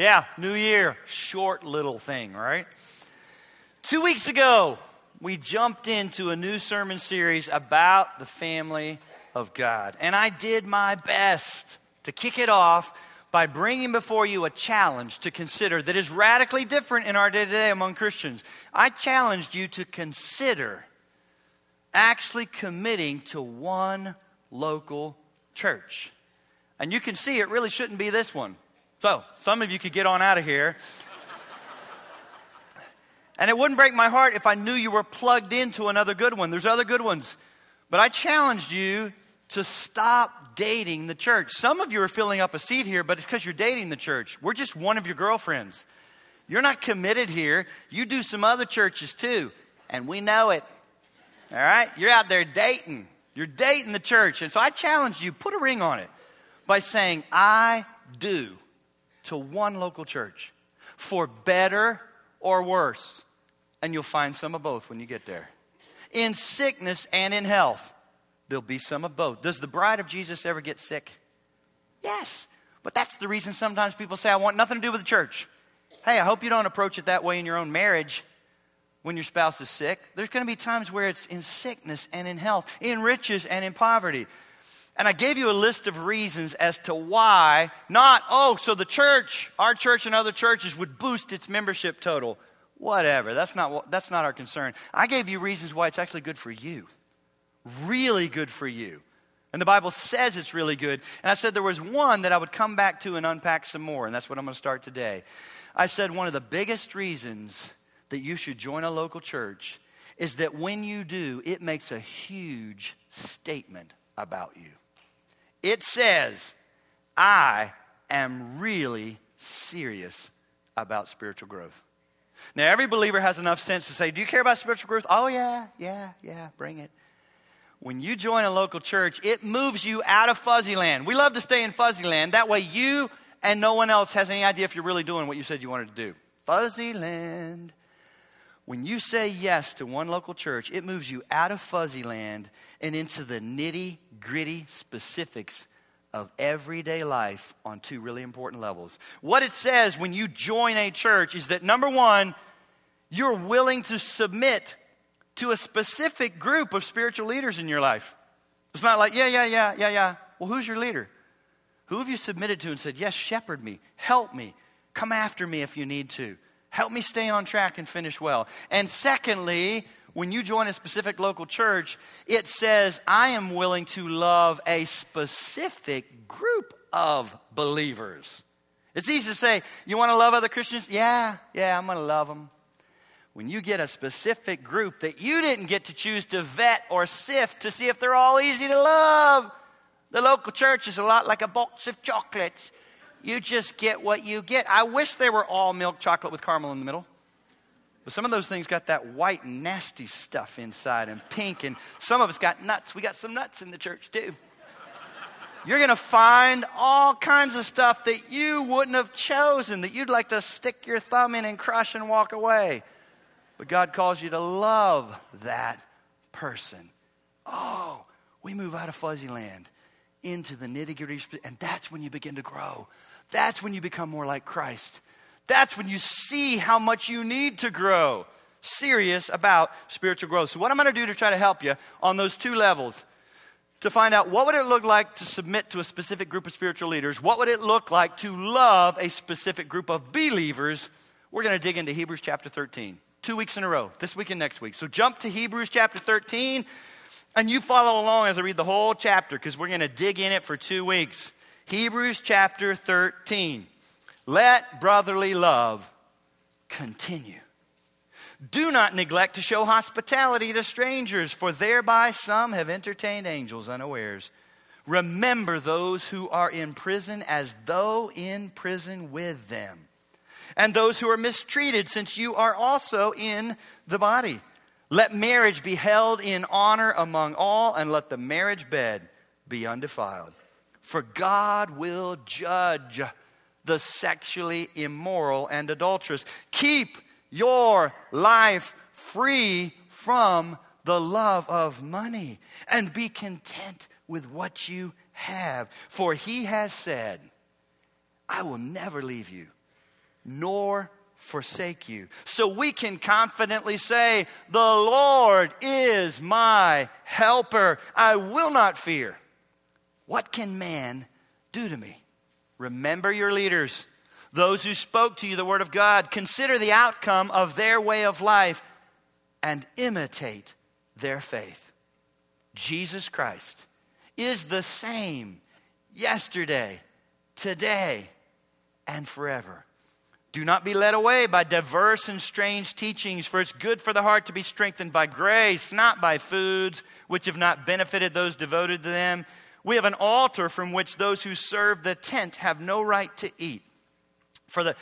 Yeah, new year. Short little thing, right? Two weeks ago, we jumped into a new sermon series about the family of God. And I did my best to kick it off by bringing before you a challenge to consider that is radically different in our day to day among Christians. I challenged you to consider actually committing to one local church. And you can see it really shouldn't be this one. So, some of you could get on out of here. And it wouldn't break my heart if I knew you were plugged into another good one. There's other good ones. But I challenged you to stop dating the church. Some of you are filling up a seat here, but it's because you're dating the church. We're just one of your girlfriends. You're not committed here. You do some other churches too, and we know it. All right? You're out there dating. You're dating the church. And so I challenge you, put a ring on it by saying, I do to one local church for better or worse. And you'll find some of both when you get there. In sickness and in health, there'll be some of both. Does the bride of Jesus ever get sick? Yes. But that's the reason sometimes people say, I want nothing to do with the church. Hey, I hope you don't approach it that way in your own marriage when your spouse is sick. There's going to be times where it's in sickness and in health, in riches and in poverty. And I gave you a list of reasons as to why, not, oh, so the church, our church and other churches would boost its membership total. Whatever. That's not, that's not our concern. I gave you reasons why it's actually good for you. Really good for you. And the Bible says it's really good. And I said there was one that I would come back to and unpack some more, and that's what I'm going to start today. I said one of the biggest reasons that you should join a local church is that when you do, it makes a huge statement about you. It says, I am really serious about spiritual growth. Now, every believer has enough sense to say, Do you care about spiritual growth? Oh, yeah, yeah, yeah, bring it. When you join a local church, it moves you out of fuzzy land. We love to stay in fuzzy land. That way, you and no one else has any idea if you're really doing what you said you wanted to do. Fuzzy land. When you say yes to one local church, it moves you out of fuzzy land and into the nitty gritty specifics of everyday life on two really important levels. What it says when you join a church is that number one, you're willing to submit to a specific group of spiritual leaders in your life. It's not like, yeah, yeah, yeah, yeah, yeah. Well, who's your leader? Who have you submitted to and said, yes, shepherd me, help me, come after me if you need to? Help me stay on track and finish well. And secondly, when you join a specific local church, it says, I am willing to love a specific group of believers. It's easy to say, You want to love other Christians? Yeah, yeah, I'm going to love them. When you get a specific group that you didn't get to choose to vet or sift to see if they're all easy to love, the local church is a lot like a box of chocolates. You just get what you get. I wish they were all milk chocolate with caramel in the middle. But some of those things got that white, nasty stuff inside and pink, and some of us got nuts. We got some nuts in the church too. You're going to find all kinds of stuff that you wouldn't have chosen, that you'd like to stick your thumb in and crush and walk away. But God calls you to love that person. Oh, we move out of fuzzy land into the nitty gritty, and that's when you begin to grow. That's when you become more like Christ. That's when you see how much you need to grow. Serious about spiritual growth. So, what I'm going to do to try to help you on those two levels to find out what would it look like to submit to a specific group of spiritual leaders what would it look like to love a specific group of believers we're going to dig into hebrews chapter 13 two weeks in a row this week and next week so jump to hebrews chapter 13 and you follow along as i read the whole chapter because we're going to dig in it for two weeks Hebrews chapter 13. Let brotherly love continue. Do not neglect to show hospitality to strangers, for thereby some have entertained angels unawares. Remember those who are in prison as though in prison with them, and those who are mistreated, since you are also in the body. Let marriage be held in honor among all, and let the marriage bed be undefiled for God will judge the sexually immoral and adulterous. Keep your life free from the love of money and be content with what you have. For he has said, I will never leave you nor forsake you. So we can confidently say, The Lord is my helper. I will not fear. What can man do to me? Remember your leaders, those who spoke to you the word of God. Consider the outcome of their way of life and imitate their faith. Jesus Christ is the same yesterday, today, and forever. Do not be led away by diverse and strange teachings, for it's good for the heart to be strengthened by grace, not by foods which have not benefited those devoted to them. We have an altar from which those who serve the tent have no right to eat. For the,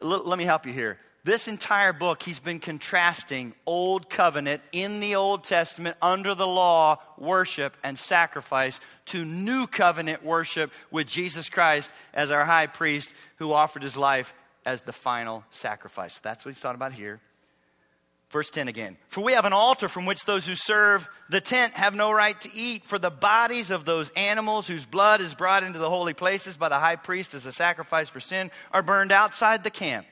let me help you here. This entire book, he's been contrasting Old Covenant in the Old Testament under the law worship and sacrifice to New Covenant worship with Jesus Christ as our high priest who offered his life as the final sacrifice. That's what he's talking about here. Verse 10 again. For we have an altar from which those who serve the tent have no right to eat. For the bodies of those animals whose blood is brought into the holy places by the high priest as a sacrifice for sin are burned outside the camp.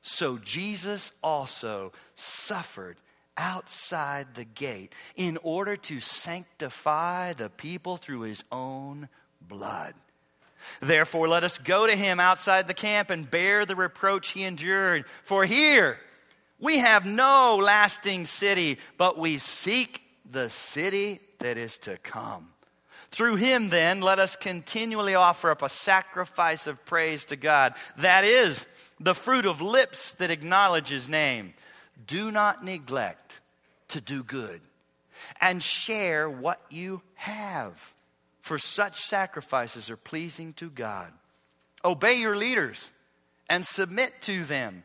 So Jesus also suffered outside the gate in order to sanctify the people through his own blood. Therefore, let us go to him outside the camp and bear the reproach he endured. For here we have no lasting city, but we seek the city that is to come. Through him, then, let us continually offer up a sacrifice of praise to God. That is the fruit of lips that acknowledge his name. Do not neglect to do good and share what you have for such sacrifices are pleasing to God. Obey your leaders and submit to them,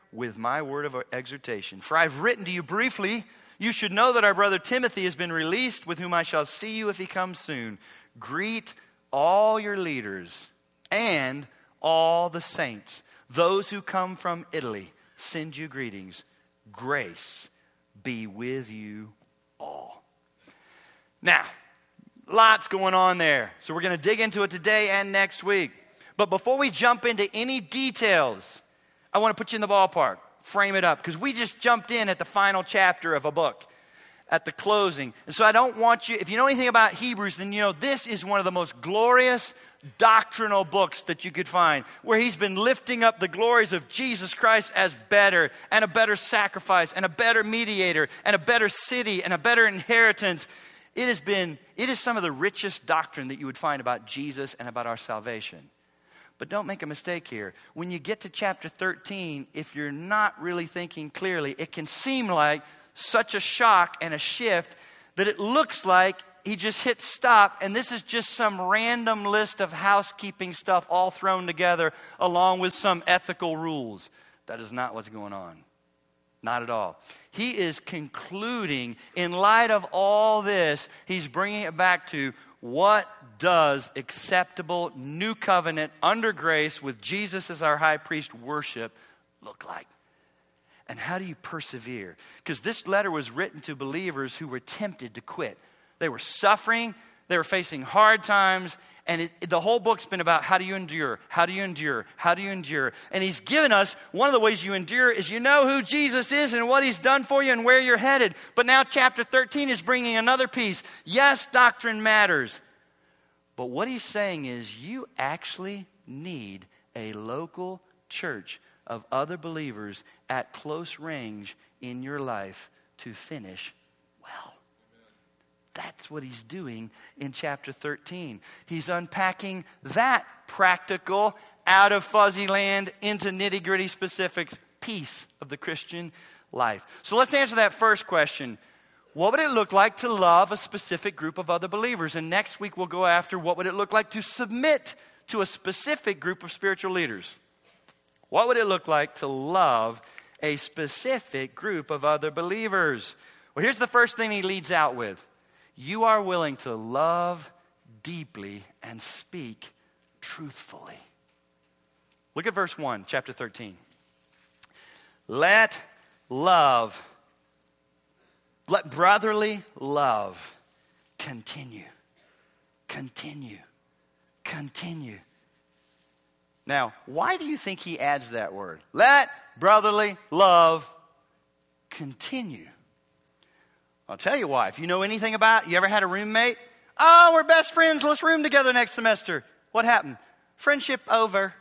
with my word of exhortation. For I've written to you briefly. You should know that our brother Timothy has been released, with whom I shall see you if he comes soon. Greet all your leaders and all the saints, those who come from Italy send you greetings. Grace be with you all. Now, lots going on there. So we're going to dig into it today and next week. But before we jump into any details, I want to put you in the ballpark, frame it up, because we just jumped in at the final chapter of a book at the closing. And so I don't want you, if you know anything about Hebrews, then you know this is one of the most glorious doctrinal books that you could find where he's been lifting up the glories of Jesus Christ as better and a better sacrifice and a better mediator and a better city and a better inheritance. It has been, it is some of the richest doctrine that you would find about Jesus and about our salvation. But don't make a mistake here. When you get to chapter 13, if you're not really thinking clearly, it can seem like such a shock and a shift that it looks like he just hit stop, and this is just some random list of housekeeping stuff all thrown together along with some ethical rules. That is not what's going on. Not at all. He is concluding, in light of all this, he's bringing it back to what does acceptable new covenant under grace with Jesus as our high priest worship look like? And how do you persevere? Because this letter was written to believers who were tempted to quit. They were suffering, they were facing hard times, and it, the whole book's been about how do you endure? How do you endure? How do you endure? And he's given us one of the ways you endure is you know who Jesus is and what he's done for you and where you're headed. But now, chapter 13 is bringing another piece. Yes, doctrine matters. But what he's saying is you actually need a local church of other believers at close range in your life to finish well. That's what he's doing in chapter 13. He's unpacking that practical, out of fuzzy land into nitty gritty specifics piece of the Christian life. So let's answer that first question. What would it look like to love a specific group of other believers? And next week we'll go after what would it look like to submit to a specific group of spiritual leaders? What would it look like to love a specific group of other believers? Well, here's the first thing he leads out with you are willing to love deeply and speak truthfully. Look at verse 1, chapter 13. Let love, let brotherly love continue. Continue. Continue. Now, why do you think he adds that word? Let brotherly love continue. I'll tell you why. If you know anything about, you ever had a roommate? Oh, we're best friends. Let's room together next semester. What happened? Friendship over.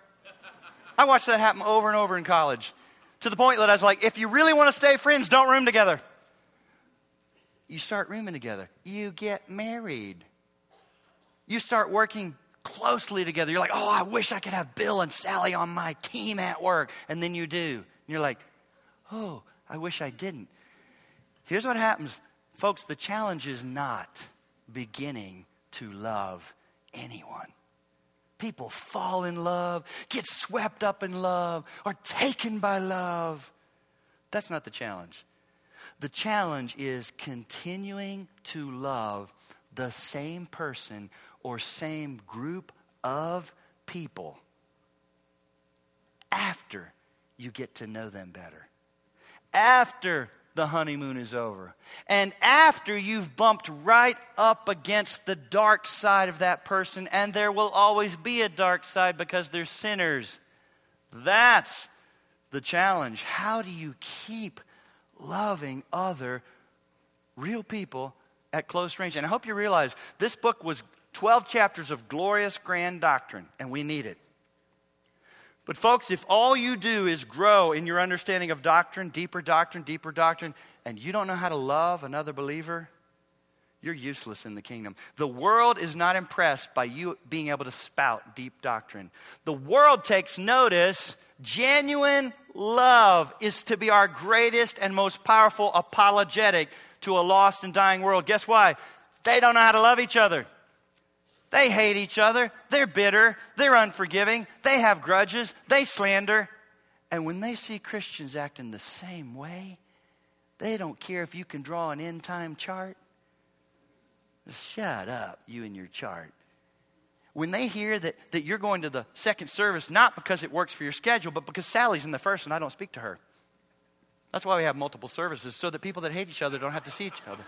I watched that happen over and over in college to the point that I was like, if you really want to stay friends, don't room together. You start rooming together. You get married. You start working closely together. You're like, oh, I wish I could have Bill and Sally on my team at work. And then you do. And you're like, oh, I wish I didn't. Here's what happens, folks the challenge is not beginning to love anyone. People fall in love, get swept up in love, are taken by love. That's not the challenge. The challenge is continuing to love the same person or same group of people after you get to know them better. After the honeymoon is over. And after you've bumped right up against the dark side of that person, and there will always be a dark side because they're sinners. That's the challenge. How do you keep loving other real people at close range? And I hope you realize this book was 12 chapters of glorious, grand doctrine, and we need it. But, folks, if all you do is grow in your understanding of doctrine, deeper doctrine, deeper doctrine, and you don't know how to love another believer, you're useless in the kingdom. The world is not impressed by you being able to spout deep doctrine. The world takes notice. Genuine love is to be our greatest and most powerful apologetic to a lost and dying world. Guess why? They don't know how to love each other. They hate each other. They're bitter. They're unforgiving. They have grudges. They slander. And when they see Christians acting the same way, they don't care if you can draw an end time chart. Shut up, you and your chart. When they hear that, that you're going to the second service, not because it works for your schedule, but because Sally's in the first and I don't speak to her. That's why we have multiple services, so that people that hate each other don't have to see each other.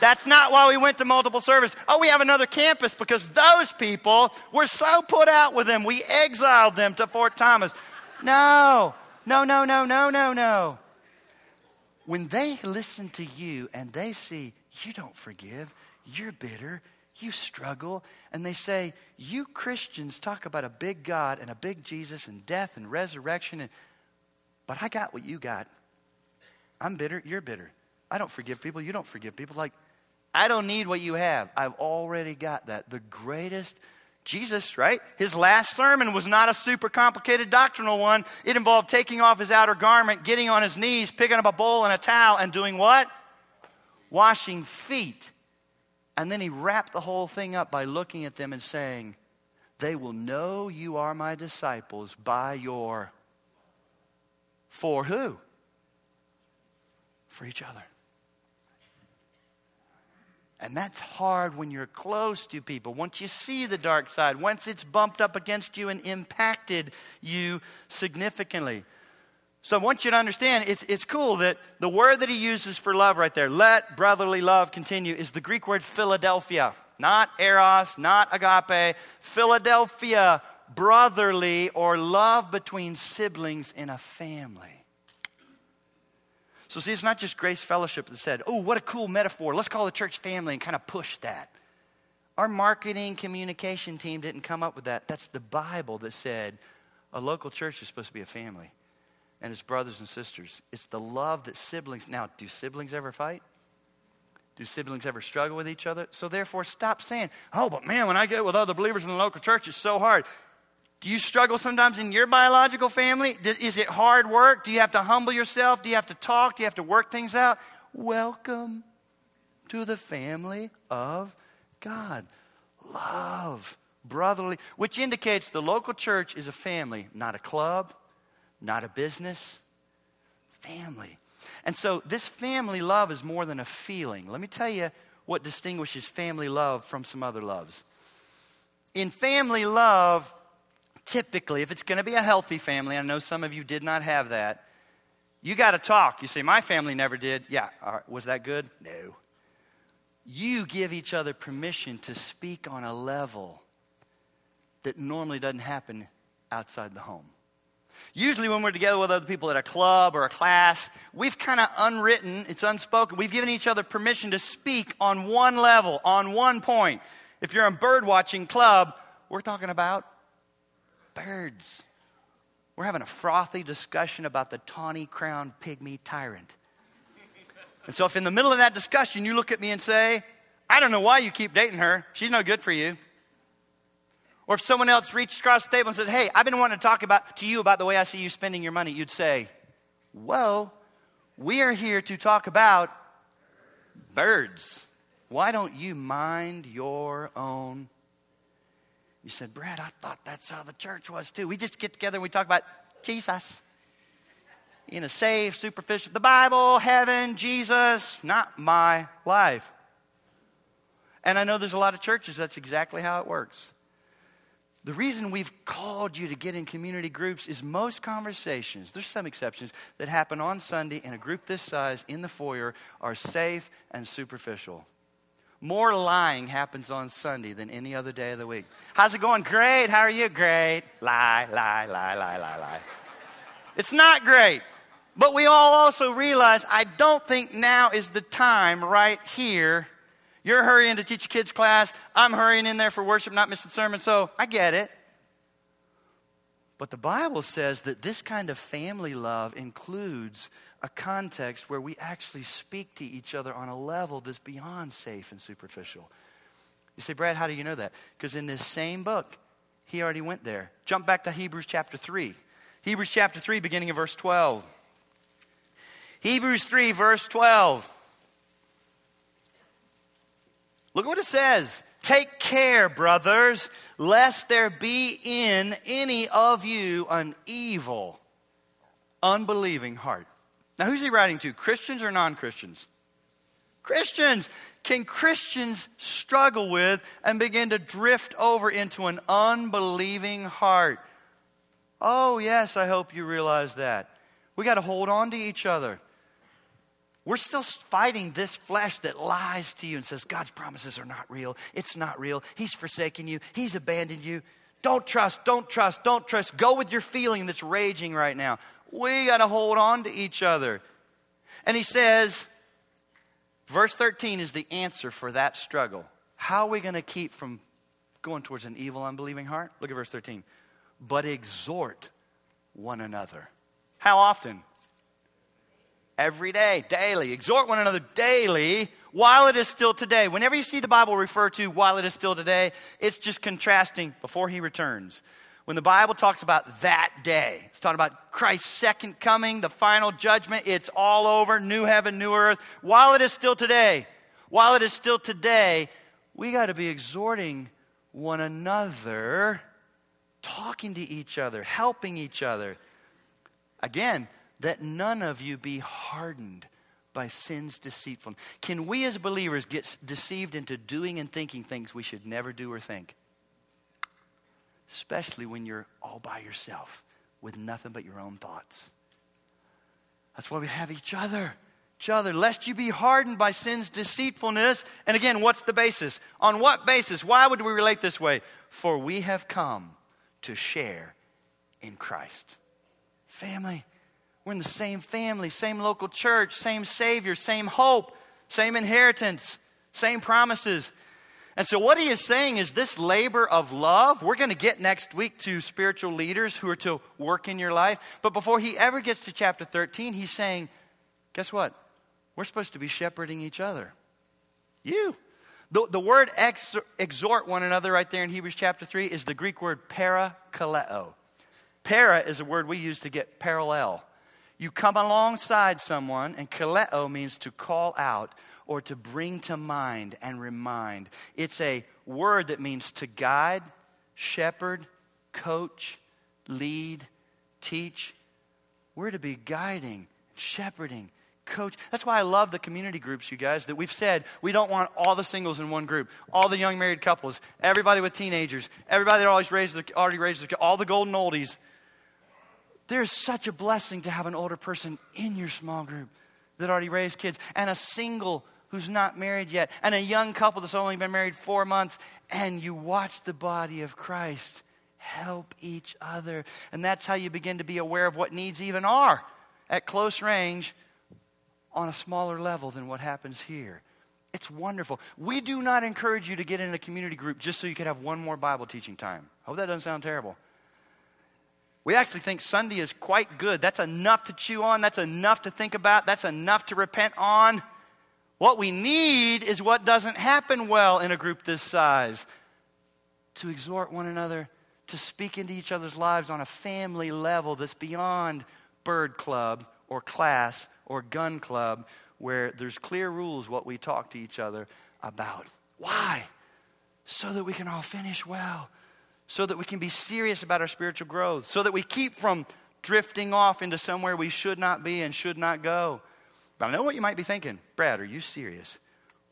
That's not why we went to multiple service. Oh, we have another campus because those people were so put out with them. We exiled them to Fort Thomas. No, no, no, no, no, no, no. When they listen to you and they see you don't forgive, you're bitter, you struggle, and they say, You Christians talk about a big God and a big Jesus and death and resurrection, and, but I got what you got. I'm bitter, you're bitter. I don't forgive people, you don't forgive people. Like, I don't need what you have. I've already got that. The greatest Jesus, right? His last sermon was not a super complicated doctrinal one. It involved taking off his outer garment, getting on his knees, picking up a bowl and a towel, and doing what? Washing feet. And then he wrapped the whole thing up by looking at them and saying, They will know you are my disciples by your. For who? For each other. And that's hard when you're close to people. Once you see the dark side, once it's bumped up against you and impacted you significantly. So I want you to understand it's, it's cool that the word that he uses for love right there, let brotherly love continue, is the Greek word Philadelphia. Not eros, not agape. Philadelphia, brotherly or love between siblings in a family. So, see, it's not just Grace Fellowship that said, oh, what a cool metaphor. Let's call the church family and kind of push that. Our marketing communication team didn't come up with that. That's the Bible that said a local church is supposed to be a family. And his brothers and sisters. It's the love that siblings. Now, do siblings ever fight? Do siblings ever struggle with each other? So, therefore, stop saying, oh, but man, when I get with other believers in the local church, it's so hard. Do you struggle sometimes in your biological family? Is it hard work? Do you have to humble yourself? Do you have to talk? Do you have to work things out? Welcome to the family of God. Love, brotherly, which indicates the local church is a family, not a club, not a business. Family. And so this family love is more than a feeling. Let me tell you what distinguishes family love from some other loves. In family love, typically, if it's going to be a healthy family, I know some of you did not have that, you got to talk. You say, My family never did. Yeah, was that good? No. You give each other permission to speak on a level that normally doesn't happen outside the home. Usually, when we're together with other people at a club or a class, we've kind of unwritten, it's unspoken, we've given each other permission to speak on one level, on one point. If you're a bird watching club, we're talking about birds. We're having a frothy discussion about the tawny crowned pygmy tyrant. And so, if in the middle of that discussion you look at me and say, I don't know why you keep dating her, she's no good for you. Or if someone else reached across the table and said, Hey, I've been wanting to talk about, to you about the way I see you spending your money, you'd say, Whoa, we are here to talk about birds. Why don't you mind your own? You said, Brad, I thought that's how the church was too. We just get together and we talk about Jesus. In a safe, superficial, the Bible, heaven, Jesus, not my life. And I know there's a lot of churches that's exactly how it works. The reason we've called you to get in community groups is most conversations, there's some exceptions, that happen on Sunday in a group this size in the foyer are safe and superficial. More lying happens on Sunday than any other day of the week. How's it going? Great. How are you? Great. Lie, lie, lie, lie, lie, lie. It's not great. But we all also realize I don't think now is the time right here you're hurrying to teach a kids class. I'm hurrying in there for worship, not missing sermon. So I get it. But the Bible says that this kind of family love includes a context where we actually speak to each other on a level that's beyond safe and superficial. You say, Brad, how do you know that? Because in this same book, he already went there. Jump back to Hebrews chapter 3. Hebrews chapter 3, beginning of verse 12. Hebrews 3, verse 12. Look at what it says. Take care, brothers, lest there be in any of you an evil, unbelieving heart. Now, who's he writing to? Christians or non Christians? Christians. Can Christians struggle with and begin to drift over into an unbelieving heart? Oh, yes, I hope you realize that. We got to hold on to each other. We're still fighting this flesh that lies to you and says, God's promises are not real. It's not real. He's forsaken you. He's abandoned you. Don't trust, don't trust, don't trust. Go with your feeling that's raging right now. We got to hold on to each other. And he says, verse 13 is the answer for that struggle. How are we going to keep from going towards an evil, unbelieving heart? Look at verse 13. But exhort one another. How often? Every day, daily. Exhort one another daily while it is still today. Whenever you see the Bible refer to while it is still today, it's just contrasting before he returns. When the Bible talks about that day, it's talking about Christ's second coming, the final judgment, it's all over, new heaven, new earth. While it is still today, while it is still today, we got to be exhorting one another, talking to each other, helping each other. Again, that none of you be hardened by sin's deceitfulness. Can we as believers get deceived into doing and thinking things we should never do or think? Especially when you're all by yourself with nothing but your own thoughts. That's why we have each other. Each other, lest you be hardened by sin's deceitfulness. And again, what's the basis? On what basis? Why would we relate this way? For we have come to share in Christ. Family, we're in the same family, same local church, same Savior, same hope, same inheritance, same promises. And so, what he is saying is this labor of love, we're going to get next week to spiritual leaders who are to work in your life. But before he ever gets to chapter 13, he's saying, guess what? We're supposed to be shepherding each other. You. The, the word ex, exhort one another right there in Hebrews chapter 3 is the Greek word parakaleo. Para is a word we use to get parallel. You come alongside someone, and kaleo means to call out or to bring to mind and remind. It's a word that means to guide, shepherd, coach, lead, teach. We're to be guiding, shepherding, coach. That's why I love the community groups, you guys, that we've said we don't want all the singles in one group, all the young married couples, everybody with teenagers, everybody that always raised their, already raised their, all the golden oldies. There's such a blessing to have an older person in your small group that already raised kids and a single who's not married yet and a young couple that's only been married four months and you watch the body of Christ help each other. And that's how you begin to be aware of what needs even are at close range on a smaller level than what happens here. It's wonderful. We do not encourage you to get in a community group just so you could have one more Bible teaching time. I hope that doesn't sound terrible. We actually think Sunday is quite good. That's enough to chew on. That's enough to think about. That's enough to repent on. What we need is what doesn't happen well in a group this size to exhort one another, to speak into each other's lives on a family level that's beyond bird club or class or gun club where there's clear rules what we talk to each other about. Why? So that we can all finish well, so that we can be serious about our spiritual growth, so that we keep from drifting off into somewhere we should not be and should not go. But I know what you might be thinking. Brad, are you serious?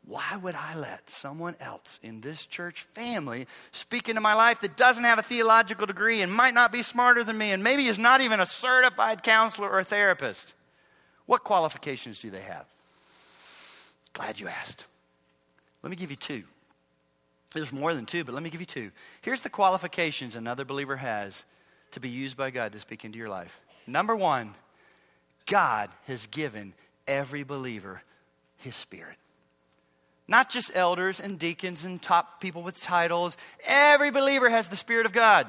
Why would I let someone else in this church family speak into my life that doesn't have a theological degree and might not be smarter than me and maybe is not even a certified counselor or therapist? What qualifications do they have? Glad you asked. Let me give you two. There's more than two, but let me give you two. Here's the qualifications another believer has to be used by God to speak into your life. Number one, God has given every believer his spirit. Not just elders and deacons and top people with titles. Every believer has the Spirit of God.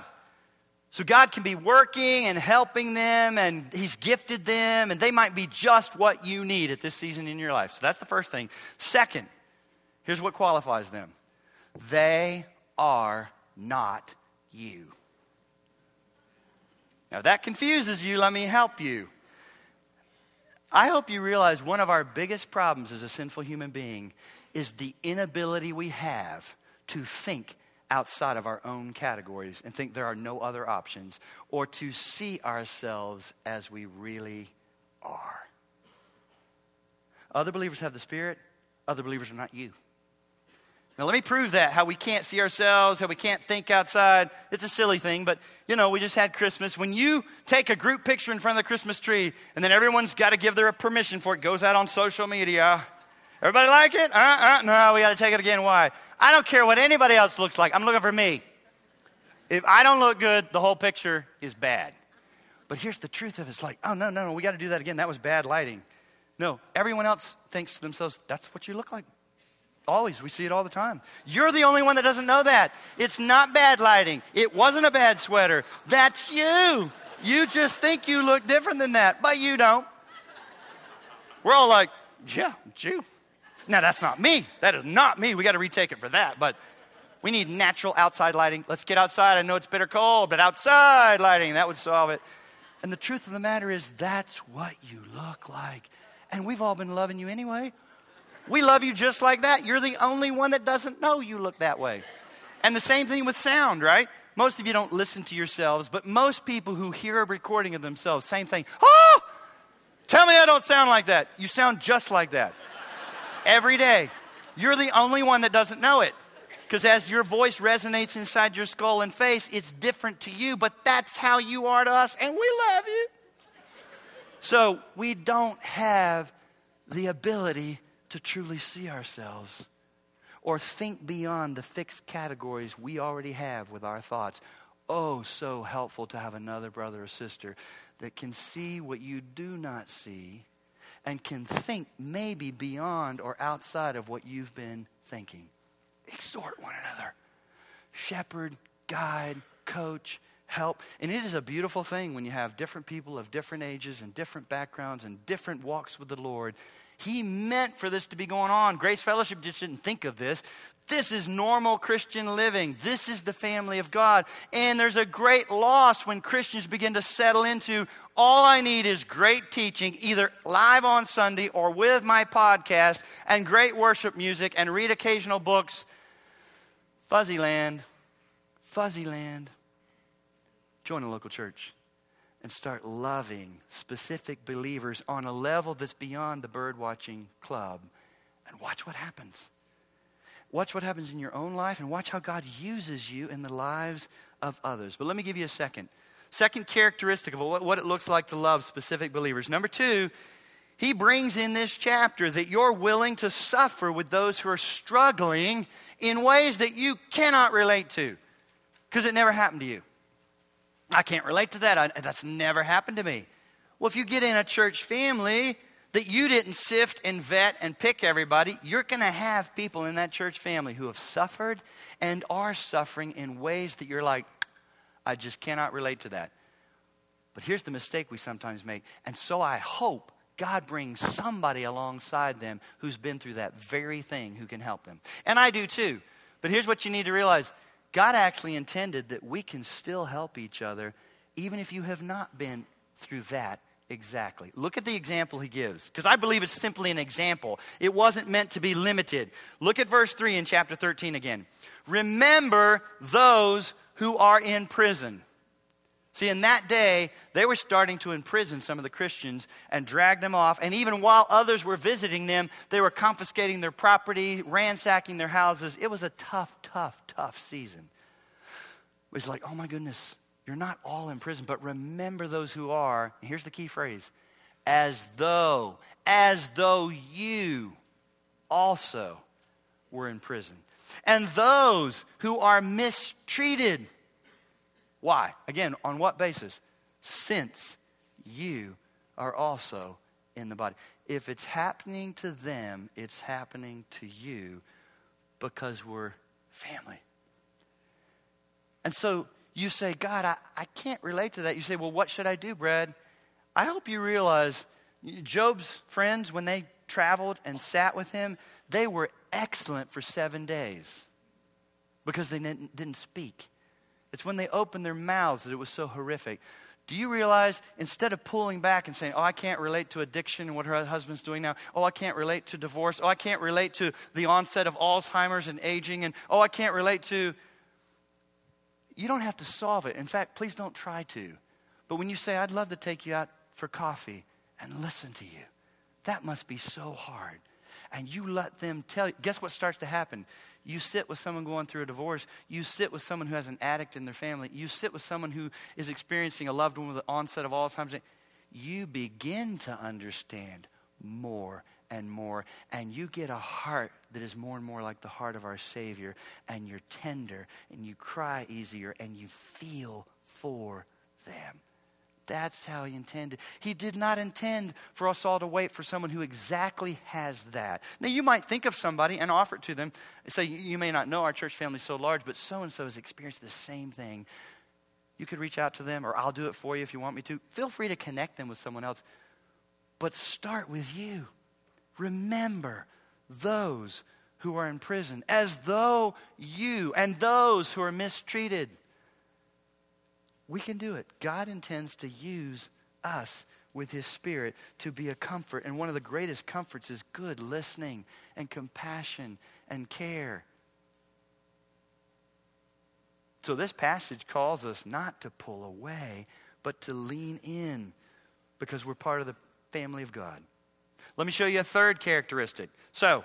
So God can be working and helping them, and He's gifted them, and they might be just what you need at this season in your life. So that's the first thing. Second, here's what qualifies them they are not you. Now, if that confuses you, let me help you. I hope you realize one of our biggest problems as a sinful human being is the inability we have to think outside of our own categories and think there are no other options, or to see ourselves as we really are. Other believers have the Spirit, other believers are not you. Now, let me prove that how we can't see ourselves, how we can't think outside. It's a silly thing, but you know, we just had Christmas. When you take a group picture in front of the Christmas tree and then everyone's got to give their permission for it, goes out on social media, Everybody like it? Uh, uh, no, we got to take it again. Why? I don't care what anybody else looks like. I'm looking for me. If I don't look good, the whole picture is bad. But here's the truth of it. It's like, oh, no, no, no, we got to do that again. That was bad lighting. No, everyone else thinks to themselves, that's what you look like. Always. We see it all the time. You're the only one that doesn't know that. It's not bad lighting. It wasn't a bad sweater. That's you. You just think you look different than that, but you don't. We're all like, yeah, it's you. Now, that's not me. That is not me. We got to retake it for that. But we need natural outside lighting. Let's get outside. I know it's bitter cold, but outside lighting, that would solve it. And the truth of the matter is, that's what you look like. And we've all been loving you anyway. We love you just like that. You're the only one that doesn't know you look that way. And the same thing with sound, right? Most of you don't listen to yourselves, but most people who hear a recording of themselves, same thing. Oh, tell me I don't sound like that. You sound just like that every day. You're the only one that doesn't know it. Because as your voice resonates inside your skull and face, it's different to you, but that's how you are to us, and we love you. So we don't have the ability to truly see ourselves or think beyond the fixed categories we already have with our thoughts. Oh, so helpful to have another brother or sister that can see what you do not see and can think maybe beyond or outside of what you've been thinking. exhort one another. Shepherd, guide, coach, help. And it is a beautiful thing when you have different people of different ages and different backgrounds and different walks with the Lord. He meant for this to be going on. Grace Fellowship just didn't think of this. This is normal Christian living. This is the family of God. And there's a great loss when Christians begin to settle into all I need is great teaching, either live on Sunday or with my podcast, and great worship music, and read occasional books. Fuzzy land, fuzzy land. Join a local church and start loving specific believers on a level that's beyond the bird watching club and watch what happens. Watch what happens in your own life and watch how God uses you in the lives of others. But let me give you a second. Second characteristic of what, what it looks like to love specific believers. Number two, he brings in this chapter that you're willing to suffer with those who are struggling in ways that you cannot relate to because it never happened to you. I can't relate to that. I, that's never happened to me. Well, if you get in a church family that you didn't sift and vet and pick everybody, you're going to have people in that church family who have suffered and are suffering in ways that you're like, I just cannot relate to that. But here's the mistake we sometimes make. And so I hope God brings somebody alongside them who's been through that very thing who can help them. And I do too. But here's what you need to realize God actually intended that we can still help each other even if you have not been through that exactly. Look at the example he gives, because I believe it's simply an example. It wasn't meant to be limited. Look at verse 3 in chapter 13 again. Remember those who are in prison. See, in that day, they were starting to imprison some of the Christians and drag them off. And even while others were visiting them, they were confiscating their property, ransacking their houses. It was a tough, tough, tough season. It was like, oh my goodness, you're not all in prison, but remember those who are. here's the key phrase as though, as though you also were in prison. And those who are mistreated why? Again, on what basis? Since you are also in the body. If it's happening to them, it's happening to you because we're family. And so you say, God, I, I can't relate to that. You say, well, what should I do, Brad? I hope you realize Job's friends, when they traveled and sat with him, they were excellent for seven days because they didn't, didn't speak. It's when they opened their mouths that it was so horrific. Do you realize instead of pulling back and saying, Oh, I can't relate to addiction and what her husband's doing now. Oh, I can't relate to divorce. Oh, I can't relate to the onset of Alzheimer's and aging. And oh, I can't relate to. You don't have to solve it. In fact, please don't try to. But when you say, I'd love to take you out for coffee and listen to you, that must be so hard. And you let them tell you, guess what starts to happen? You sit with someone going through a divorce. You sit with someone who has an addict in their family. You sit with someone who is experiencing a loved one with the onset of Alzheimer's. You begin to understand more and more, and you get a heart that is more and more like the heart of our Savior, and you're tender, and you cry easier, and you feel for them. That's how he intended. He did not intend for us all to wait for someone who exactly has that. Now, you might think of somebody and offer it to them. Say, you may not know our church family is so large, but so and so has experienced the same thing. You could reach out to them, or I'll do it for you if you want me to. Feel free to connect them with someone else. But start with you. Remember those who are in prison as though you and those who are mistreated we can do it. God intends to use us with His Spirit to be a comfort. And one of the greatest comforts is good listening and compassion and care. So this passage calls us not to pull away, but to lean in because we're part of the family of God. Let me show you a third characteristic. So,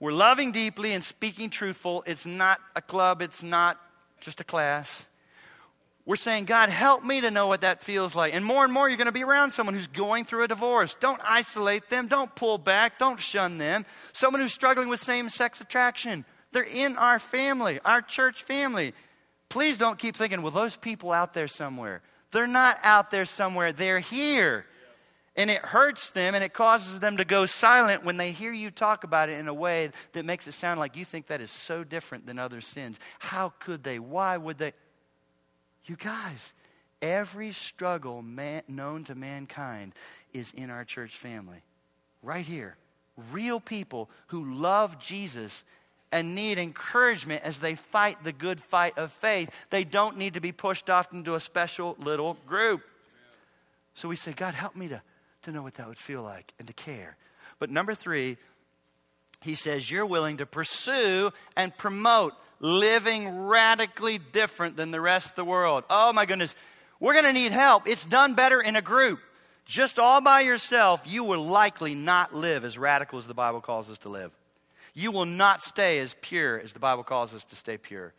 we're loving deeply and speaking truthful. It's not a club, it's not just a class. We're saying, God, help me to know what that feels like. And more and more, you're going to be around someone who's going through a divorce. Don't isolate them. Don't pull back. Don't shun them. Someone who's struggling with same sex attraction. They're in our family, our church family. Please don't keep thinking, well, those people out there somewhere. They're not out there somewhere, they're here. And it hurts them and it causes them to go silent when they hear you talk about it in a way that makes it sound like you think that is so different than other sins. How could they? Why would they? You guys, every struggle man, known to mankind is in our church family. Right here. Real people who love Jesus and need encouragement as they fight the good fight of faith. They don't need to be pushed off into a special little group. So we say, God, help me to to know what that would feel like and to care. But number three, he says, You're willing to pursue and promote living radically different than the rest of the world. Oh my goodness, we're going to need help. It's done better in a group. Just all by yourself, you will likely not live as radical as the Bible calls us to live. You will not stay as pure as the Bible calls us to stay pure.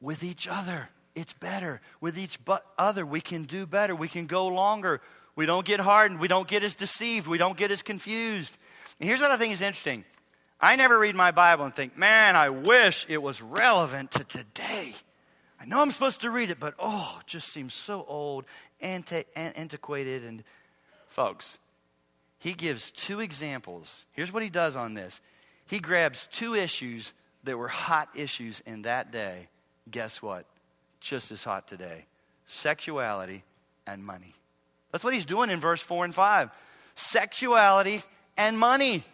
With each other, it's better. With each other, we can do better. We can go longer. We don't get hardened. We don't get as deceived. We don't get as confused. And here's what I think is interesting I never read my Bible and think, man, I wish it was relevant to today. I know I'm supposed to read it, but oh, it just seems so old, anti- antiquated. And folks, he gives two examples. Here's what he does on this he grabs two issues that were hot issues in that day. Guess what? Just as hot today sexuality and money. That's what he's doing in verse 4 and 5. Sexuality and money.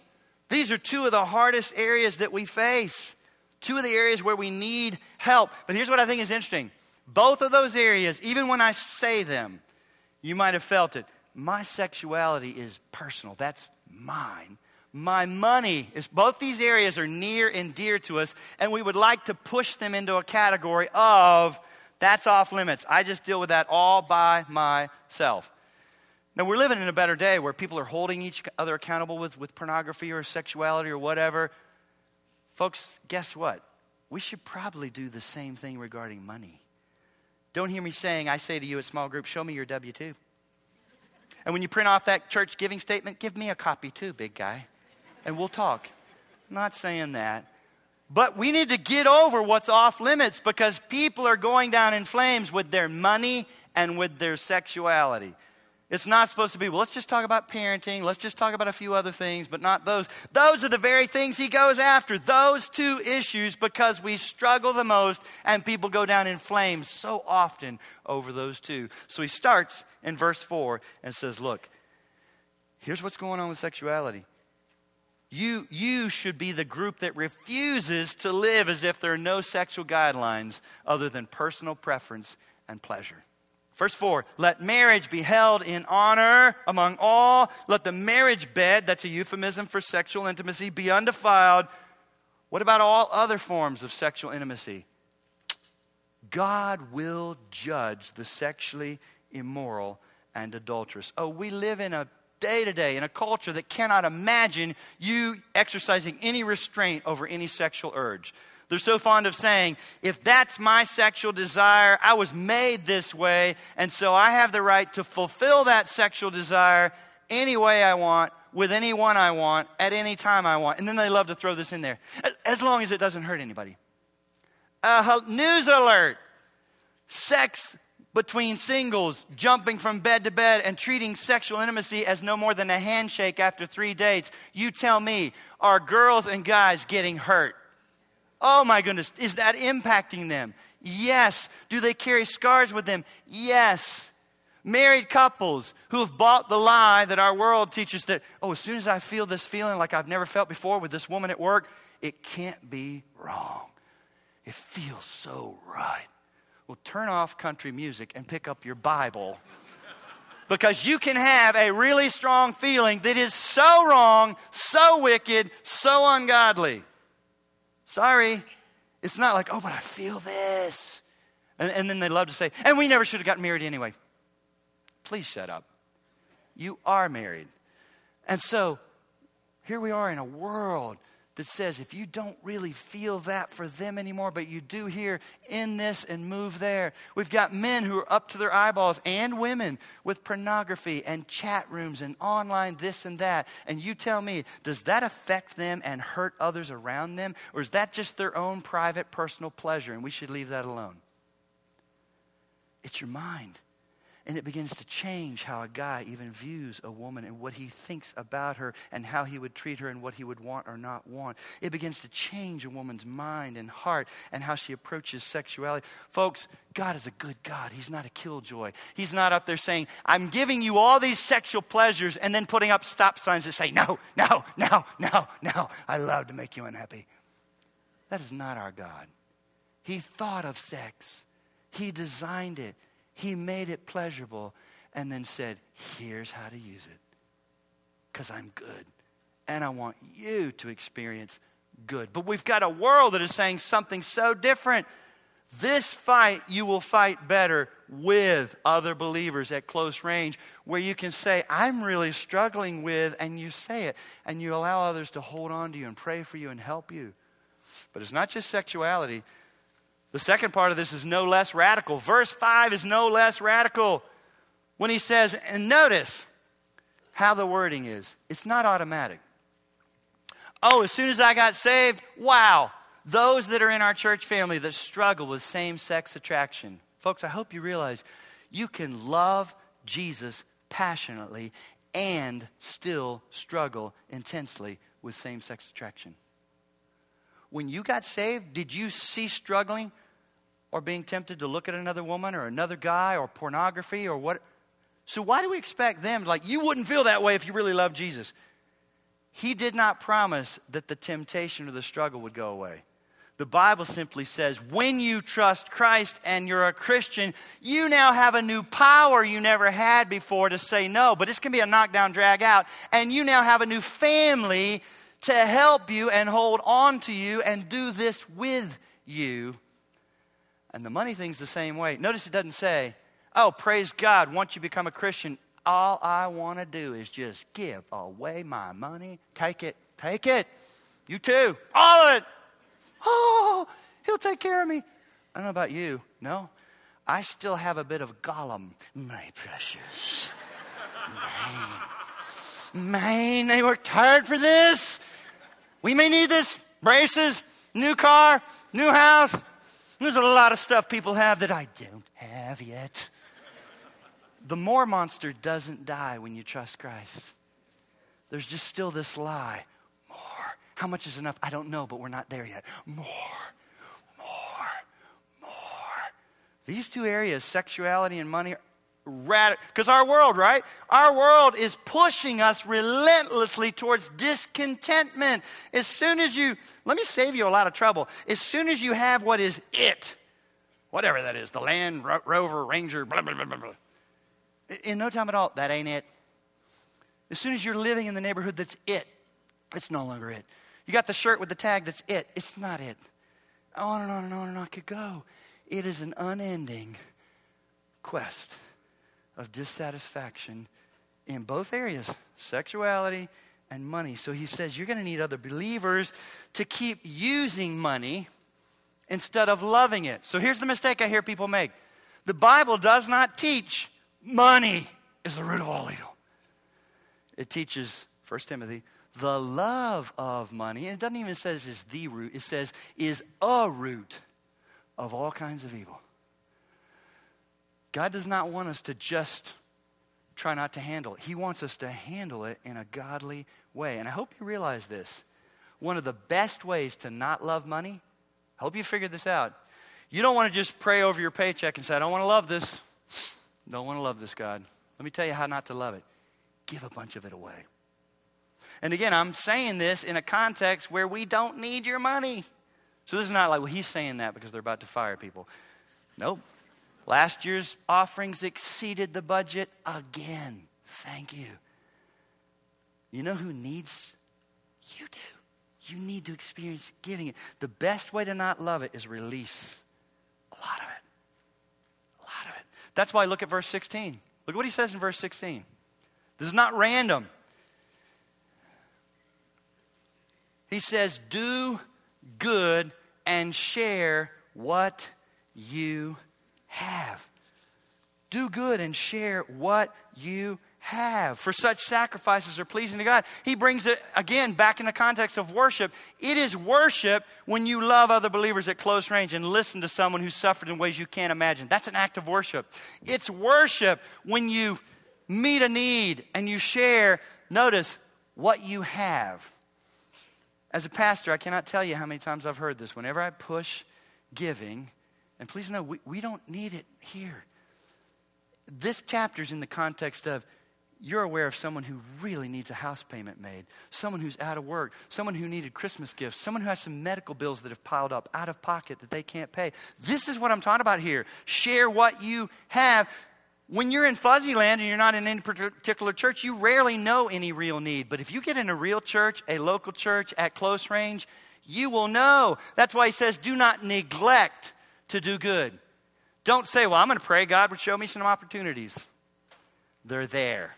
These are two of the hardest areas that we face, two of the areas where we need help. But here's what I think is interesting both of those areas, even when I say them, you might have felt it. My sexuality is personal, that's mine. My money is, both these areas are near and dear to us, and we would like to push them into a category of that's off limits. I just deal with that all by myself. Now, we're living in a better day where people are holding each other accountable with, with pornography or sexuality or whatever. Folks, guess what? We should probably do the same thing regarding money. Don't hear me saying, I say to you at small group, show me your W 2. And when you print off that church giving statement, give me a copy too, big guy, and we'll talk. Not saying that. But we need to get over what's off limits because people are going down in flames with their money and with their sexuality. It's not supposed to be, well, let's just talk about parenting. Let's just talk about a few other things, but not those. Those are the very things he goes after, those two issues, because we struggle the most and people go down in flames so often over those two. So he starts in verse 4 and says, Look, here's what's going on with sexuality. You, you should be the group that refuses to live as if there are no sexual guidelines other than personal preference and pleasure. Verse 4 Let marriage be held in honor among all. Let the marriage bed, that's a euphemism for sexual intimacy, be undefiled. What about all other forms of sexual intimacy? God will judge the sexually immoral and adulterous. Oh, we live in a day to day in a culture that cannot imagine you exercising any restraint over any sexual urge. They're so fond of saying, if that's my sexual desire, I was made this way, and so I have the right to fulfill that sexual desire any way I want, with anyone I want, at any time I want. And then they love to throw this in there, as long as it doesn't hurt anybody. Uh, news alert sex between singles, jumping from bed to bed, and treating sexual intimacy as no more than a handshake after three dates. You tell me, are girls and guys getting hurt? Oh my goodness, is that impacting them? Yes. Do they carry scars with them? Yes. Married couples who have bought the lie that our world teaches that, oh, as soon as I feel this feeling like I've never felt before with this woman at work, it can't be wrong. It feels so right. Well, turn off country music and pick up your Bible. because you can have a really strong feeling that is so wrong, so wicked, so ungodly. Sorry. It's not like, oh, but I feel this. And, and then they love to say, and we never should have gotten married anyway. Please shut up. You are married. And so here we are in a world that says if you don't really feel that for them anymore, but you do here in this and move there. We've got men who are up to their eyeballs and women with pornography and chat rooms and online this and that. And you tell me, does that affect them and hurt others around them? Or is that just their own private personal pleasure and we should leave that alone? It's your mind. And it begins to change how a guy even views a woman and what he thinks about her and how he would treat her and what he would want or not want. It begins to change a woman's mind and heart and how she approaches sexuality. Folks, God is a good God. He's not a killjoy. He's not up there saying, I'm giving you all these sexual pleasures and then putting up stop signs that say, No, no, no, no, no. I love to make you unhappy. That is not our God. He thought of sex, He designed it. He made it pleasurable and then said, Here's how to use it. Because I'm good. And I want you to experience good. But we've got a world that is saying something so different. This fight you will fight better with other believers at close range, where you can say, I'm really struggling with, and you say it, and you allow others to hold on to you and pray for you and help you. But it's not just sexuality, the second part of this is no less radical. Verse 5 is no less radical when he says, and notice how the wording is it's not automatic. Oh, as soon as I got saved, wow, those that are in our church family that struggle with same sex attraction. Folks, I hope you realize you can love Jesus passionately and still struggle intensely with same sex attraction. When you got saved, did you cease struggling or being tempted to look at another woman or another guy or pornography or what? So, why do we expect them? Like, you wouldn't feel that way if you really loved Jesus. He did not promise that the temptation or the struggle would go away. The Bible simply says when you trust Christ and you're a Christian, you now have a new power you never had before to say no. But it's going to be a knockdown, drag out. And you now have a new family to help you and hold on to you and do this with you. And the money thing's the same way. Notice it doesn't say, oh, praise God, once you become a Christian, all I want to do is just give away my money. Take it, take it. You too, all of it. Oh, he'll take care of me. I don't know about you. No, I still have a bit of Gollum, my precious. Man, man, they worked hard for this. We may need this braces, new car, new house. There's a lot of stuff people have that I don't have yet. The more monster doesn't die when you trust Christ. There's just still this lie. More. How much is enough? I don't know, but we're not there yet. More, more, more. These two areas, sexuality and money, radical. Because our world, right? Our world is pushing us relentlessly towards discontentment. As soon as you, let me save you a lot of trouble. As soon as you have what is it, whatever that is, the Land Ro- Rover, Ranger, blah, blah, blah, blah, blah. In no time at all, that ain't it. As soon as you're living in the neighborhood that's it, it's no longer it. You got the shirt with the tag that's it, it's not it. On and on and on and on I could go. It is an unending quest of dissatisfaction in both areas sexuality and money. So he says you're going to need other believers to keep using money instead of loving it. So here's the mistake I hear people make the Bible does not teach money is the root of all evil. It teaches, 1 Timothy, the love of money. And it doesn't even say is the root, it says is a root of all kinds of evil. God does not want us to just try not to handle it. He wants us to handle it in a godly way. And I hope you realize this. One of the best ways to not love money, I hope you figured this out. You don't want to just pray over your paycheck and say, I don't want to love this. Don't want to love this, God. Let me tell you how not to love it. Give a bunch of it away. And again, I'm saying this in a context where we don't need your money. So this is not like, well, he's saying that because they're about to fire people. Nope. Last year's offerings exceeded the budget again. Thank you. You know who needs? You do. You need to experience giving it. The best way to not love it is release a lot of it. A lot of it. That's why I look at verse 16. Look what he says in verse 16. This is not random. He says, Do good and share what you have. Do good and share what you have. For such sacrifices are pleasing to God. He brings it again back in the context of worship. It is worship when you love other believers at close range and listen to someone who suffered in ways you can't imagine. That's an act of worship. It's worship when you meet a need and you share, notice, what you have. As a pastor, I cannot tell you how many times I've heard this. Whenever I push giving, and please know, we, we don't need it here. This chapter is in the context of you're aware of someone who really needs a house payment made, someone who's out of work, someone who needed Christmas gifts, someone who has some medical bills that have piled up out of pocket that they can't pay. This is what I'm talking about here. Share what you have. When you're in fuzzy land and you're not in any particular church, you rarely know any real need. But if you get in a real church, a local church at close range, you will know. That's why he says, do not neglect to do good. Don't say, well, I'm going to pray God would show me some opportunities. They're there.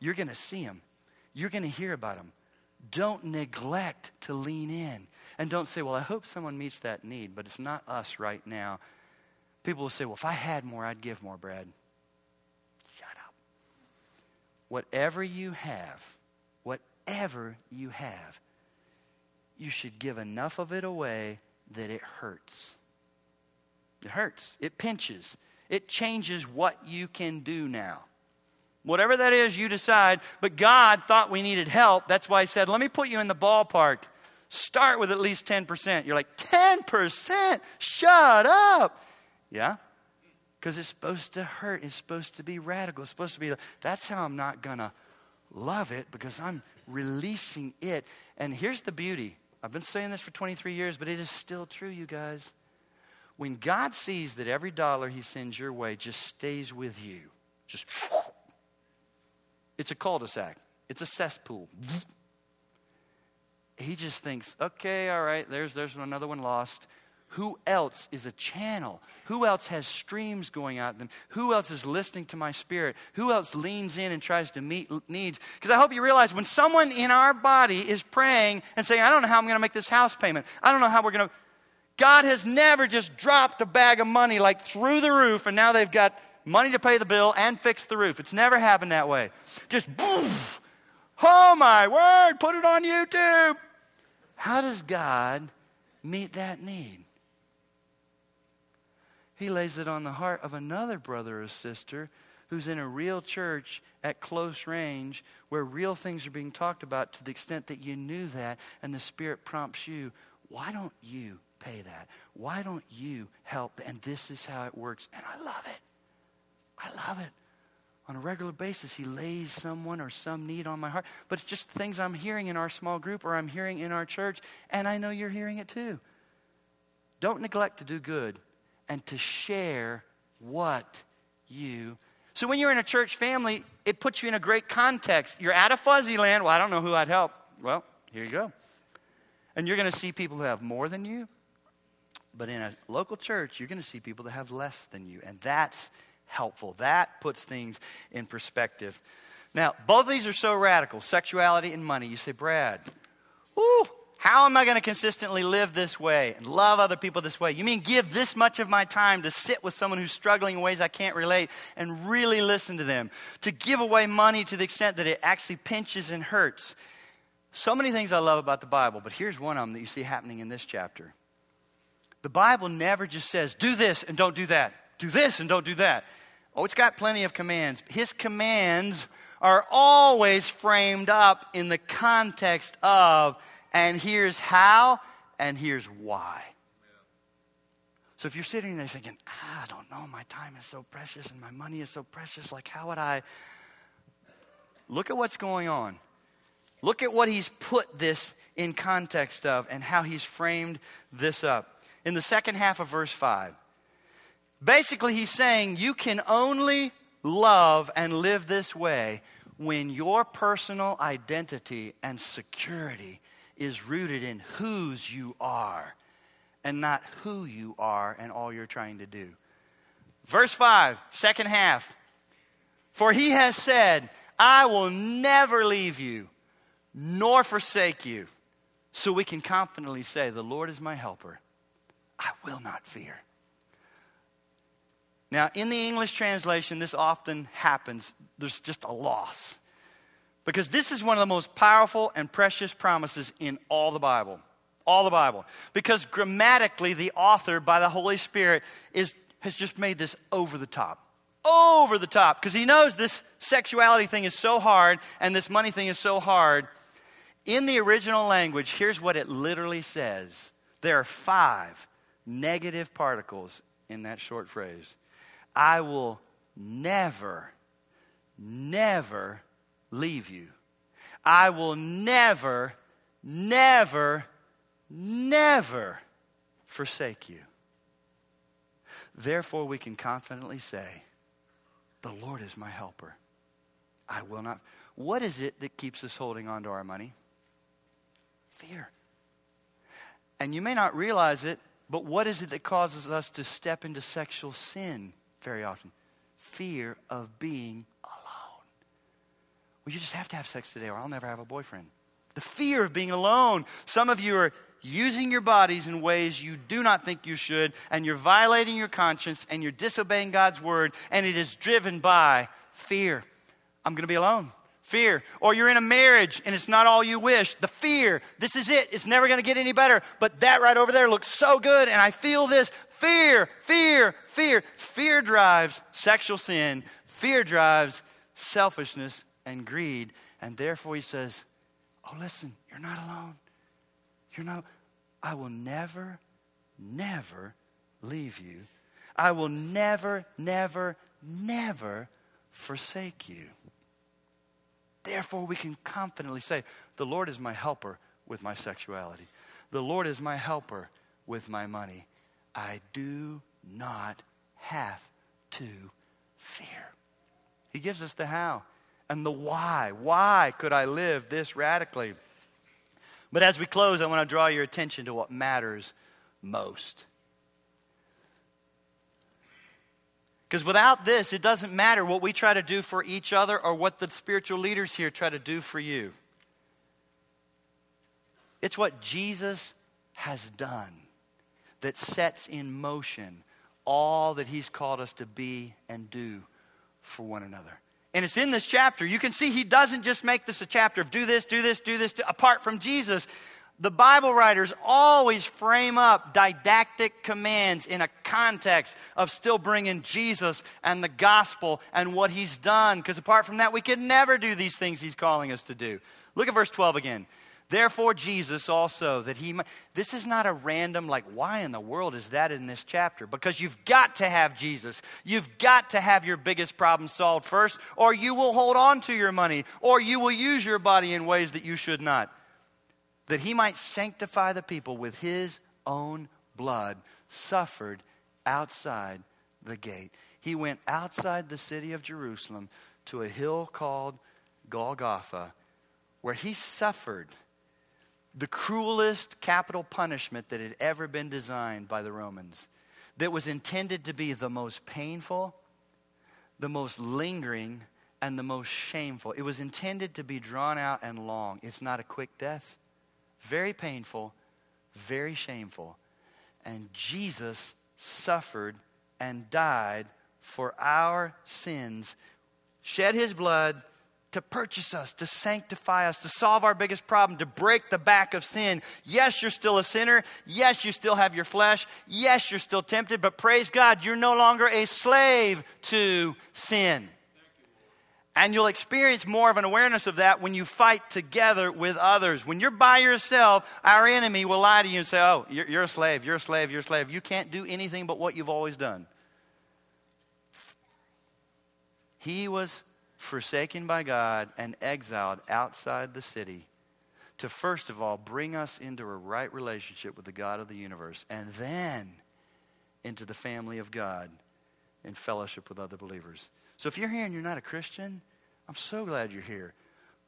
You're going to see them, you're going to hear about them. Don't neglect to lean in. And don't say, well, I hope someone meets that need, but it's not us right now. People will say, well, if I had more, I'd give more, Brad. Shut up. Whatever you have, whatever you have, you should give enough of it away that it hurts. It hurts. It pinches. It changes what you can do now. Whatever that is, you decide. But God thought we needed help. That's why He said, let me put you in the ballpark. Start with at least 10%. You're like, 10%? Shut up. Yeah? Because it's supposed to hurt. It's supposed to be radical. It's supposed to be, that's how I'm not going to love it because I'm releasing it. And here's the beauty. I've been saying this for 23 years, but it is still true, you guys. When God sees that every dollar He sends your way just stays with you, just it's a cul de sac, it's a cesspool. He just thinks, okay, all right, there's, there's another one lost. Who else is a channel? Who else has streams going out them? Who else is listening to my spirit? Who else leans in and tries to meet needs? Because I hope you realize when someone in our body is praying and saying, I don't know how I'm going to make this house payment, I don't know how we're going to God has never just dropped a bag of money like through the roof and now they've got money to pay the bill and fix the roof. It's never happened that way. Just boof. Oh my word, put it on YouTube. How does God meet that need? He lays it on the heart of another brother or sister who's in a real church at close range where real things are being talked about to the extent that you knew that and the Spirit prompts you, why don't you pay that? Why don't you help? And this is how it works. And I love it. I love it. On a regular basis, he lays someone or some need on my heart. But it's just things I'm hearing in our small group or I'm hearing in our church, and I know you're hearing it too. Don't neglect to do good and to share what you. So when you're in a church family, it puts you in a great context. You're at a fuzzy land. Well, I don't know who I'd help. Well, here you go. And you're going to see people who have more than you, but in a local church, you're going to see people that have less than you. And that's helpful. That puts things in perspective. Now, both of these are so radical sexuality and money. You say, Brad, whoo, how am I going to consistently live this way and love other people this way? You mean give this much of my time to sit with someone who's struggling in ways I can't relate and really listen to them? To give away money to the extent that it actually pinches and hurts? So many things I love about the Bible, but here's one of them that you see happening in this chapter. The Bible never just says, do this and don't do that, do this and don't do that. Oh, it's got plenty of commands. His commands are always framed up in the context of, and here's how, and here's why. So if you're sitting there thinking, ah, I don't know, my time is so precious and my money is so precious, like how would I? Look at what's going on. Look at what he's put this in context of and how he's framed this up in the second half of verse 5. Basically, he's saying you can only love and live this way when your personal identity and security is rooted in whose you are and not who you are and all you're trying to do. Verse 5, second half. For he has said, I will never leave you nor forsake you. So we can confidently say, The Lord is my helper. I will not fear. Now, in the English translation, this often happens. There's just a loss. Because this is one of the most powerful and precious promises in all the Bible. All the Bible. Because grammatically, the author, by the Holy Spirit, is, has just made this over the top. Over the top. Because he knows this sexuality thing is so hard and this money thing is so hard. In the original language, here's what it literally says there are five negative particles in that short phrase. I will never, never leave you. I will never, never, never forsake you. Therefore, we can confidently say, The Lord is my helper. I will not. What is it that keeps us holding on to our money? Fear. And you may not realize it, but what is it that causes us to step into sexual sin very often? Fear of being alone. Well, you just have to have sex today, or I'll never have a boyfriend. The fear of being alone. Some of you are using your bodies in ways you do not think you should, and you're violating your conscience, and you're disobeying God's word, and it is driven by fear. I'm going to be alone fear. Or you're in a marriage and it's not all you wish. The fear, this is it, it's never going to get any better. But that right over there looks so good and I feel this. Fear, fear, fear. Fear drives sexual sin, fear drives selfishness and greed. And therefore he says, Oh, listen, you're not alone. You're not, I will never, never leave you. I will never, never, never forsake you. Therefore, we can confidently say, The Lord is my helper with my sexuality. The Lord is my helper with my money. I do not have to fear. He gives us the how and the why. Why could I live this radically? But as we close, I want to draw your attention to what matters most. Because without this, it doesn't matter what we try to do for each other or what the spiritual leaders here try to do for you. It's what Jesus has done that sets in motion all that he's called us to be and do for one another. And it's in this chapter. You can see he doesn't just make this a chapter of do this, do this, do this, apart from Jesus the Bible writers always frame up didactic commands in a context of still bringing Jesus and the gospel and what he's done. Because apart from that, we could never do these things he's calling us to do. Look at verse 12 again. Therefore, Jesus also, that he might. This is not a random, like, why in the world is that in this chapter? Because you've got to have Jesus. You've got to have your biggest problem solved first, or you will hold on to your money, or you will use your body in ways that you should not that he might sanctify the people with his own blood, suffered outside the gate. He went outside the city of Jerusalem to a hill called Golgotha, where he suffered the cruelest capital punishment that had ever been designed by the Romans, that was intended to be the most painful, the most lingering, and the most shameful. It was intended to be drawn out and long. It's not a quick death very painful, very shameful. And Jesus suffered and died for our sins, shed his blood to purchase us, to sanctify us, to solve our biggest problem, to break the back of sin. Yes, you're still a sinner. Yes, you still have your flesh. Yes, you're still tempted, but praise God, you're no longer a slave to sin. And you'll experience more of an awareness of that when you fight together with others. When you're by yourself, our enemy will lie to you and say, Oh, you're, you're, a slave, you're a slave, you're a slave. You can't do anything but what you've always done. He was forsaken by God and exiled outside the city to, first of all, bring us into a right relationship with the God of the universe and then into the family of God in fellowship with other believers. So if you're here and you're not a Christian, I'm so glad you're here.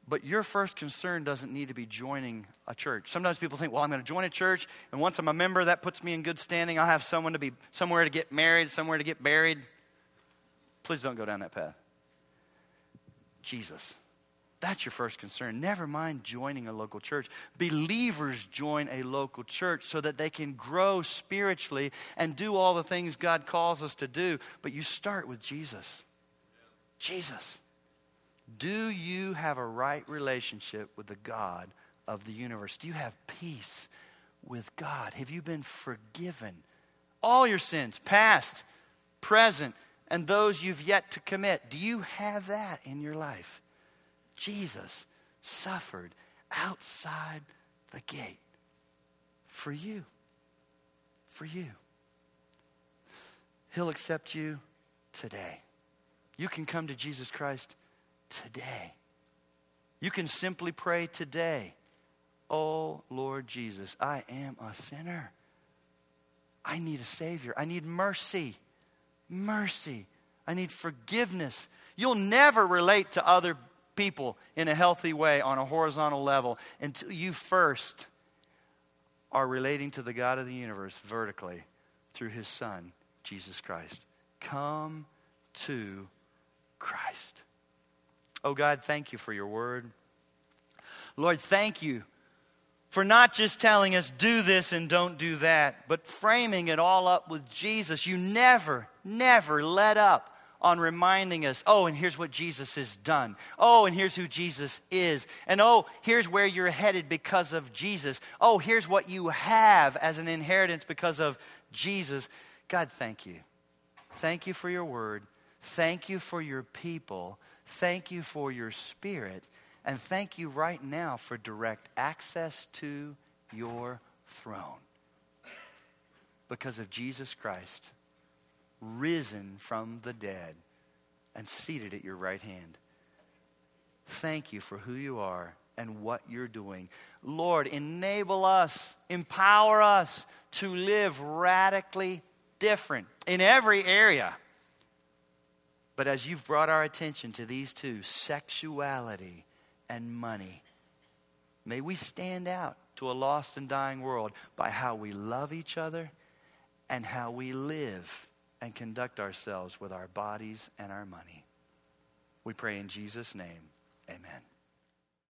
But your first concern doesn't need to be joining a church. Sometimes people think, well, I'm going to join a church, and once I'm a member, that puts me in good standing. I'll have someone to be somewhere to get married, somewhere to get buried. Please don't go down that path. Jesus. That's your first concern. Never mind joining a local church. Believers join a local church so that they can grow spiritually and do all the things God calls us to do. But you start with Jesus. Jesus. Do you have a right relationship with the God of the universe? Do you have peace with God? Have you been forgiven? All your sins, past, present, and those you've yet to commit. Do you have that in your life? Jesus suffered outside the gate for you. For you. He'll accept you today. You can come to Jesus Christ today. You can simply pray today, Oh Lord Jesus, I am a sinner. I need a Savior. I need mercy. Mercy. I need forgiveness. You'll never relate to other people in a healthy way on a horizontal level until you first are relating to the God of the universe vertically through his Son, Jesus Christ. Come to Christ. Oh God, thank you for your word. Lord, thank you for not just telling us do this and don't do that, but framing it all up with Jesus. You never, never let up on reminding us, oh, and here's what Jesus has done. Oh, and here's who Jesus is. And oh, here's where you're headed because of Jesus. Oh, here's what you have as an inheritance because of Jesus. God, thank you. Thank you for your word. Thank you for your people. Thank you for your spirit. And thank you right now for direct access to your throne. Because of Jesus Christ risen from the dead and seated at your right hand. Thank you for who you are and what you're doing. Lord, enable us, empower us to live radically different in every area. But as you've brought our attention to these two, sexuality and money, may we stand out to a lost and dying world by how we love each other and how we live and conduct ourselves with our bodies and our money. We pray in Jesus' name. Amen.